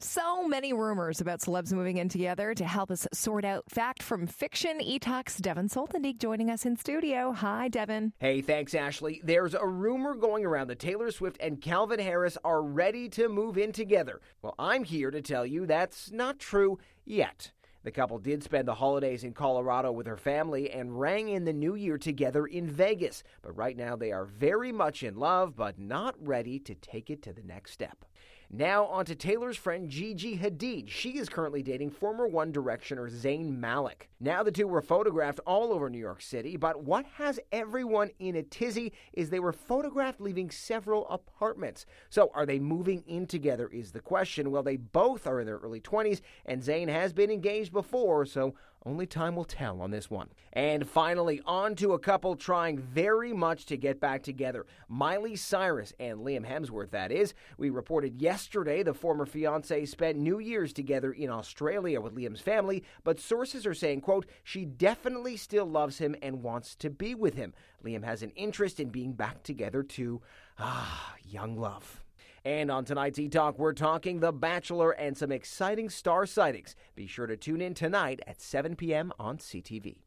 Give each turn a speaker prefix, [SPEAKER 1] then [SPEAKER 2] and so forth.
[SPEAKER 1] So many rumors about celebs moving in together to help us sort out fact from fiction. E-Talk's Devon Soltendieck joining us in studio. Hi, Devon.
[SPEAKER 2] Hey, thanks, Ashley. There's a rumor going around that Taylor Swift and Calvin Harris are ready to move in together. Well, I'm here to tell you that's not true yet. The couple did spend the holidays in Colorado with her family and rang in the new year together in Vegas. But right now they are very much in love, but not ready to take it to the next step. Now, on to Taylor's friend Gigi Hadid. She is currently dating former One Directioner Zayn Malik. Now, the two were photographed all over New York City, but what has everyone in a tizzy is they were photographed leaving several apartments. So, are they moving in together? Is the question. Well, they both are in their early 20s, and Zayn has been engaged before, so only time will tell on this one. And finally, on to a couple trying very much to get back together. Miley Cyrus and Liam Hemsworth, that is. We reported yesterday the former fiance spent New Year's together in Australia with Liam's family, but sources are saying, quote, she definitely still loves him and wants to be with him. Liam has an interest in being back together too. Ah, young love. And on tonight's E Talk, we're talking The Bachelor and some exciting star sightings. Be sure to tune in tonight at 7 p.m. on CTV.